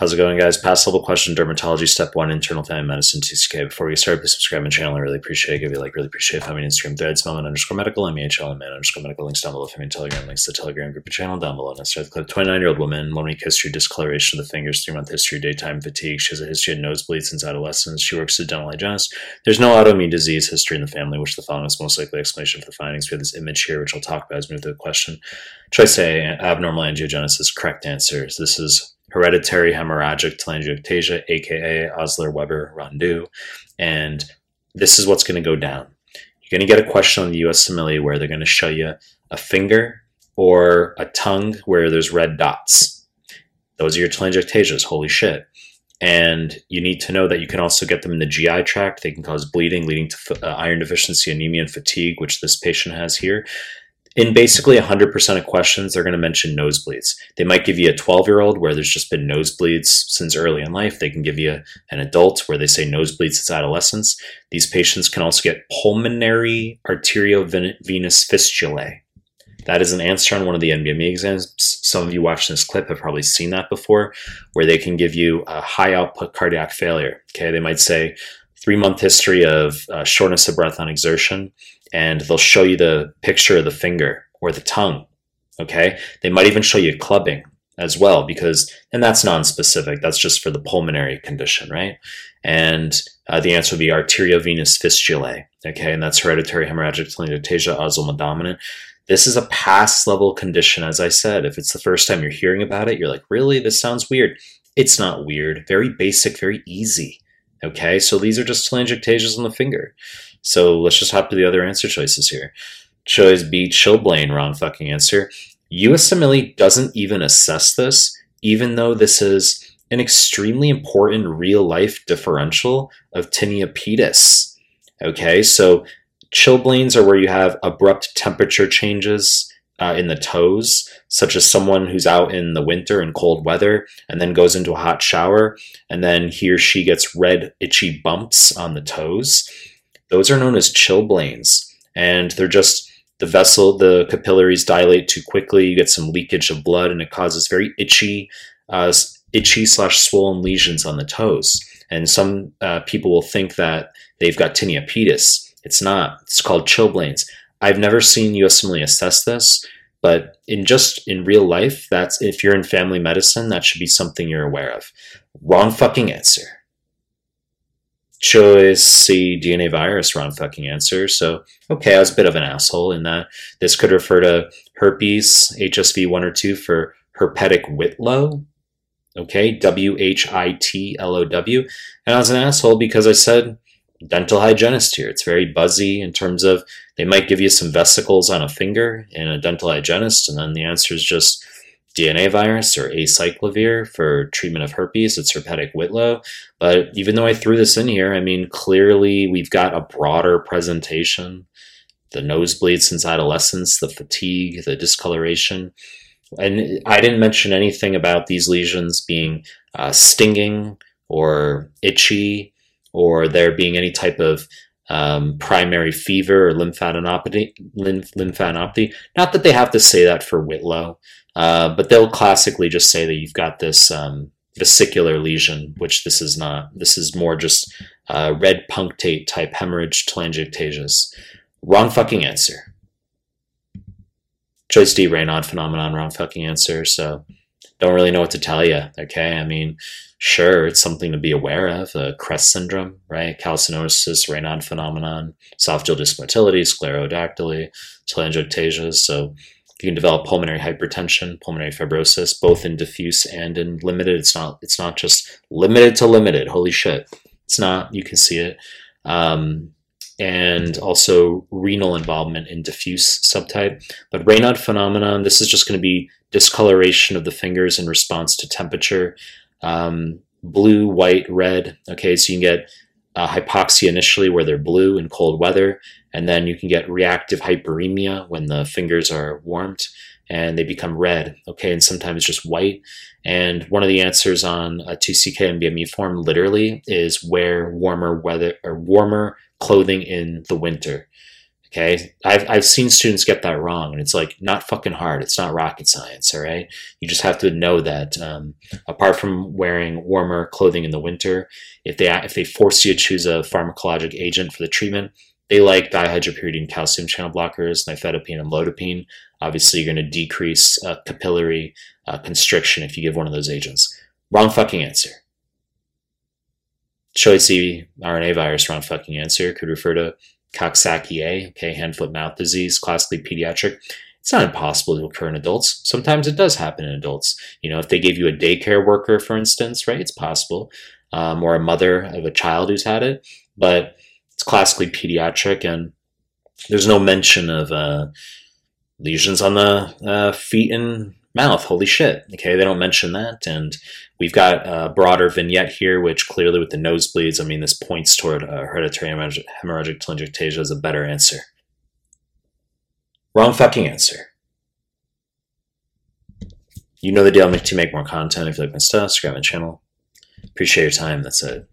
How's it going, guys? Past level question, dermatology, step one, internal family medicine, 2CK. Before we start, please subscribe my channel. I really appreciate it. Give you like, really appreciate it. Find me on Instagram, threads, Mehlman underscore medical, MEHL, man underscore medical. Links down below. Find me on Telegram, links to the Telegram group and channel down below. Let's start the clip. 29 year old woman, one week history, discoloration of the fingers, three month history, daytime fatigue. She has a history of nosebleeds since adolescence. She works as a dental hygienist. There's no autoimmune disease history in the family, which the following is most likely explanation for the findings. We have this image here, which I'll talk about as we move to the question. Choice A, abnormal angiogenesis. Correct answers. This is hereditary hemorrhagic telangiectasia, aka Osler Weber Rendu. And this is what's going to go down. You're going to get a question on the USMLE where they're going to show you a finger or a tongue where there's red dots. Those are your telangiectasias. Holy shit. And you need to know that you can also get them in the GI tract. They can cause bleeding, leading to uh, iron deficiency, anemia, and fatigue, which this patient has here in basically 100% of questions, they're going to mention nosebleeds. They might give you a 12 year old where there's just been nosebleeds since early in life. They can give you an adult where they say nosebleeds since adolescence. These patients can also get pulmonary arteriovenous fistulae. That is an answer on one of the NBME exams. Some of you watching this clip have probably seen that before, where they can give you a high output cardiac failure. Okay, they might say three month history of uh, shortness of breath on exertion and they'll show you the picture of the finger or the tongue. Okay. They might even show you clubbing as well, because, and that's non-specific. That's just for the pulmonary condition, right? And uh, the answer would be arteriovenous fistulae. Okay. And that's hereditary hemorrhagic telangiectasia autosomal dominant. This is a past level condition, as I said. If it's the first time you're hearing about it, you're like, really? This sounds weird. It's not weird. Very basic, very easy. Okay. So these are just telangiectasias on the finger. So let's just hop to the other answer choices here. Choice B, chilblain, wrong fucking answer. USMLE doesn't even assess this, even though this is an extremely important real life differential of tinea pedis. Okay, so chilblains are where you have abrupt temperature changes uh, in the toes, such as someone who's out in the winter in cold weather and then goes into a hot shower, and then he or she gets red, itchy bumps on the toes. Those are known as chilblains, and they're just the vessel, the capillaries dilate too quickly. You get some leakage of blood, and it causes very itchy, uh, itchy slash swollen lesions on the toes. And some uh, people will think that they've got tinea pedis. It's not. It's called chilblains. I've never seen USMLE assess this, but in just in real life, that's if you're in family medicine, that should be something you're aware of. Wrong fucking answer choice C DNA virus wrong fucking answer. So, okay, I was a bit of an asshole in that. This could refer to herpes, HSV 1 or 2 for herpetic whitlow. Okay, W H I T L O W. And I was an asshole because I said dental hygienist here. It's very buzzy in terms of they might give you some vesicles on a finger in a dental hygienist, and then the answer is just DNA virus or acyclovir for treatment of herpes. It's herpetic whitlow. But even though I threw this in here, I mean, clearly we've got a broader presentation. The nosebleed since adolescence, the fatigue, the discoloration. And I didn't mention anything about these lesions being uh, stinging or itchy or there being any type of um, primary fever or lymphadenopathy, lymph, lymphadenopathy. Not that they have to say that for Whitlow, uh, but they'll classically just say that you've got this um, vesicular lesion, which this is not. This is more just uh, red punctate type hemorrhage telangiectasias. Wrong fucking answer. Choice D, Raynaud phenomenon, wrong fucking answer. So don't really know what to tell you. Okay, I mean, sure, it's something to be aware of. Uh, Crest syndrome, right? Calcinosis, Raynaud phenomenon, esophageal dysmotility, sclerodactyly, telangiectasias. So you can develop pulmonary hypertension, pulmonary fibrosis, both in diffuse and in limited. It's not it's not just limited to limited. Holy shit, it's not. You can see it, um, and also renal involvement in diffuse subtype. But Raynaud phenomenon. This is just going to be discoloration of the fingers in response to temperature. Um, blue, white, red. Okay, so you can get uh, hypoxia initially where they're blue in cold weather, and then you can get reactive hyperemia when the fingers are warmed and they become red, okay, and sometimes just white. And one of the answers on a 2CK NBME form literally is wear warmer weather or warmer clothing in the winter. Okay, I've, I've seen students get that wrong, and it's like not fucking hard. It's not rocket science, all right? You just have to know that um, apart from wearing warmer clothing in the winter, if they if they force you to choose a pharmacologic agent for the treatment, they like dihydropyridine calcium channel blockers, nifedipine amlodipine. Obviously, you're going to decrease uh, capillary uh, constriction if you give one of those agents. Wrong fucking answer. Choice RNA virus, wrong fucking answer. Could refer to Coxsackie, A, okay, hand foot mouth disease, classically pediatric. It's not impossible to occur in adults. Sometimes it does happen in adults. You know, if they gave you a daycare worker, for instance, right, it's possible, um, or a mother of a child who's had it, but it's classically pediatric, and there's no mention of uh, lesions on the uh, feet and mouth. Holy shit. Okay, they don't mention that. And we've got a broader vignette here, which clearly with the nosebleeds, I mean, this points toward uh, hereditary hemorrhagic, telangiectasia as a better answer. Wrong fucking answer. You know the deal. Make to make more content. If you like my stuff, subscribe to my channel. Appreciate your time. That's it.